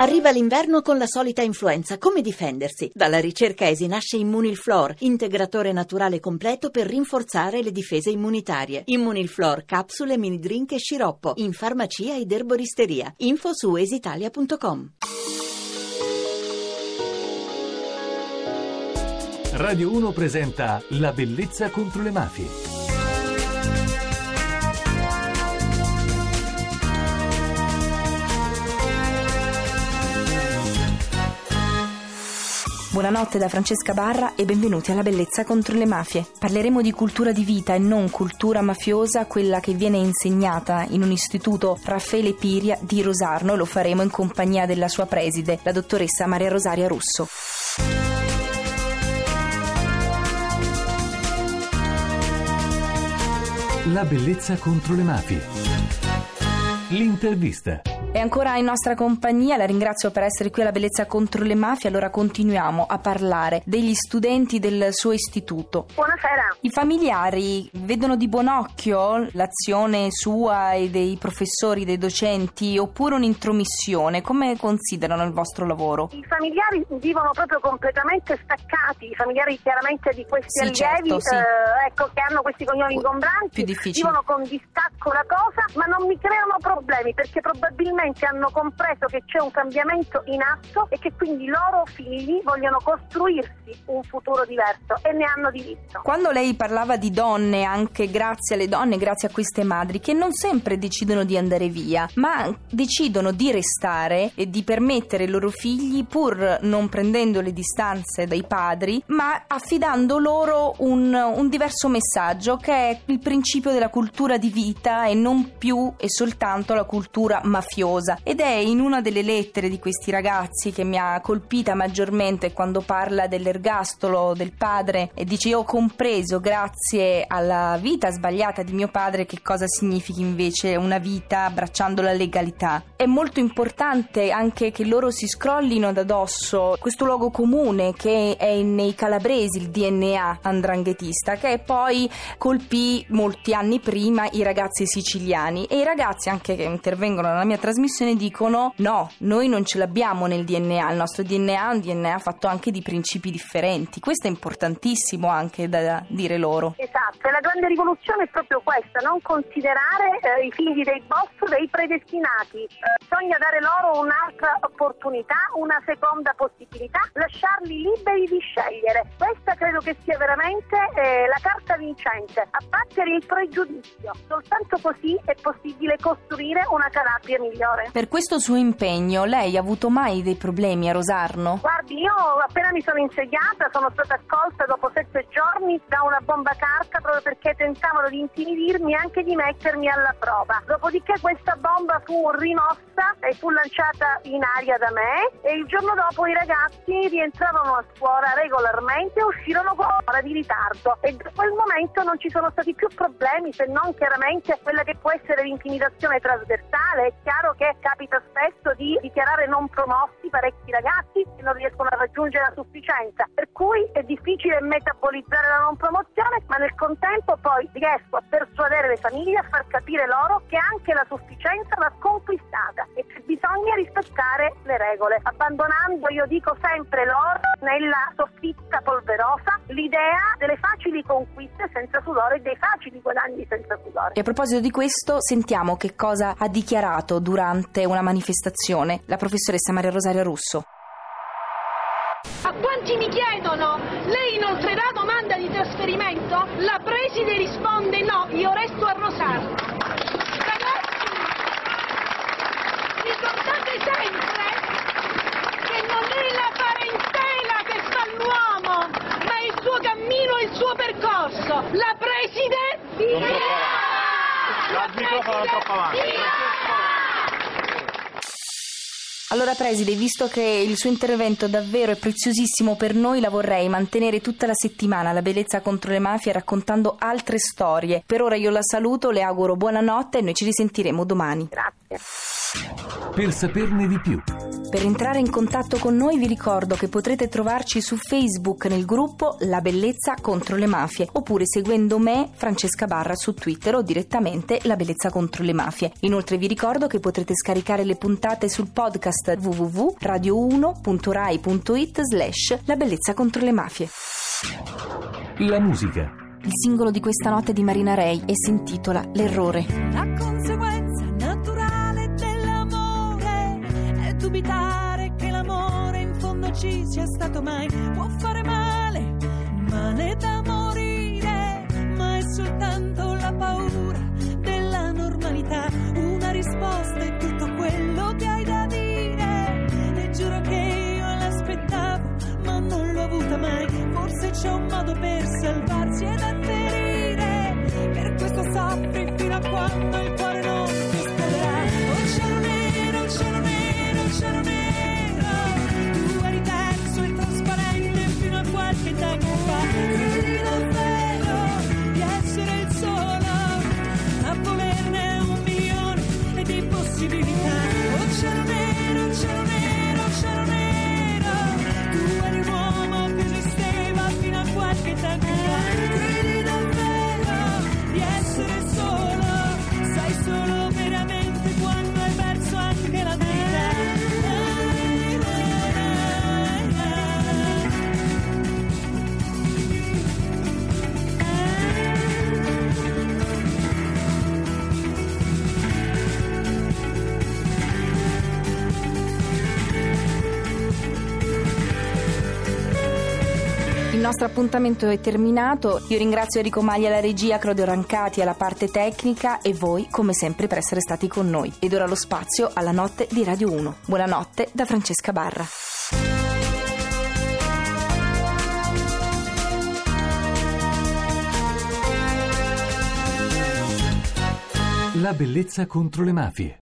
Arriva l'inverno con la solita influenza. Come difendersi? Dalla ricerca ESI nasce Immunilflor, integratore naturale completo per rinforzare le difese immunitarie. Immunilflor, capsule, mini drink e sciroppo. In farmacia ed erboristeria. Info su esitalia.com. Radio 1 presenta La bellezza contro le mafie. Buonanotte da Francesca Barra e benvenuti alla Bellezza contro le mafie. Parleremo di cultura di vita e non cultura mafiosa, quella che viene insegnata in un istituto Raffaele Piria di Rosarno. Lo faremo in compagnia della sua preside, la dottoressa Maria Rosaria Russo. La bellezza contro le mafie. L'intervista. È ancora in nostra compagnia, la ringrazio per essere qui alla Bellezza contro le mafie. Allora continuiamo a parlare degli studenti del suo istituto. Buonasera. I familiari vedono di buon occhio l'azione sua e dei professori, dei docenti, oppure un'intromissione? Come considerano il vostro lavoro? I familiari vivono proprio completamente staccati, i familiari chiaramente di questi Sì, allievi certo, sì. eh, ecco, che hanno questi cognomi ingombranti, vivono con distacco la cosa, ma non mi creano problemi perché probabilmente hanno compreso che c'è un cambiamento in atto e che quindi i loro figli vogliono costruirsi un futuro diverso e ne hanno diritto. Quando lei parlava di donne, anche grazie alle donne, grazie a queste madri, che non sempre decidono di andare via, ma decidono di restare e di permettere ai loro figli, pur non prendendo le distanze dai padri, ma affidando loro un, un diverso messaggio che è il principio della cultura di vita e non più e soltanto la cultura mafiosa. Ed è in una delle lettere di questi ragazzi che mi ha colpita maggiormente quando parla dell'ergastolo del padre e dice io ho compreso grazie alla vita sbagliata di mio padre che cosa significhi invece una vita abbracciando la legalità. È molto importante anche che loro si scrollino da dosso questo luogo comune che è nei calabresi, il DNA andranghetista, che poi colpì molti anni prima i ragazzi siciliani e i ragazzi anche che intervengono nella mia trasmissione dicono no, noi non ce l'abbiamo nel DNA, il nostro DNA è un DNA fatto anche di principi differenti. Questo è importantissimo anche da dire loro. Esatto, la grande rivoluzione è proprio questa, non considerare eh, i figli dei boss dei predestinati, bisogna dare loro un'altra opportunità, una seconda possibilità, lasciarli liberi di scegliere. Credo che sia veramente eh, la carta vincente, abbattere il pregiudizio, soltanto così è possibile costruire una Calabria migliore. Per questo suo impegno lei ha avuto mai dei problemi a Rosarno? Guardi, io appena mi sono insediata sono stata accolta dopo sette giorni da una bomba carta proprio perché tentavano di intimidirmi e anche di mettermi alla prova. Dopodiché questa bomba fu rimossa e fu lanciata in aria da me e il giorno dopo i ragazzi rientravano a scuola regolarmente e uscirono con un'ora di ritardo e da quel momento non ci sono stati più problemi se non chiaramente quella che può essere l'intimidazione trasversale. È chiaro che capita spesso di dichiarare non promossi parecchi ragazzi che non riescono a raggiungere la sufficienza, per cui è difficile metabolizzare la non promozione, ma nel contempo poi riesco a persuadere le famiglie a far capire loro che anche la sufficienza va conquistata e che bisogna rispettare le regole, abbandonando, io dico sempre loro, nella soffitta polverosa l'idea delle facili conquiste senza sudore e dei facili guadagni senza sudore. E a proposito di questo, sentiamo che cosa ha dichiarato durante una manifestazione la professoressa Maria Russo. A quanti mi chiedono, lei inoltrerà domanda di trasferimento? La preside risponde no, io resto a Rosarno. Ragazzi, ricordate sempre che non è la parentela che fa l'uomo, ma il suo cammino e il suo percorso. La preside... La è troppo avanti. Allora, Preside, visto che il suo intervento davvero è preziosissimo per noi, la vorrei mantenere tutta la settimana la bellezza contro le mafie raccontando altre storie. Per ora io la saluto, le auguro buonanotte e noi ci risentiremo domani. Grazie. Per saperne di più. Per entrare in contatto con noi vi ricordo che potrete trovarci su Facebook nel gruppo La Bellezza contro le Mafie oppure seguendo me, Francesca Barra, su Twitter o direttamente La Bellezza contro le Mafie. Inoltre vi ricordo che potrete scaricare le puntate sul podcast www.radio1.rai.it slash La Bellezza contro le Mafie. La musica. Il singolo di questa notte di Marina Ray e si intitola L'errore. La conseguenza naturale dell'amore è dubitare che l'amore in fondo ci sia stato mai. Può fare male, male da morire, ma è soltanto per salvarsi ed avverire. Per questo soffri fino a quando il Il nostro appuntamento è terminato. Io ringrazio Enrico Maglia alla regia, Claudio Rancati alla parte tecnica e voi, come sempre, per essere stati con noi. Ed ora lo spazio alla notte di Radio 1. Buonanotte da Francesca Barra. La bellezza contro le mafie.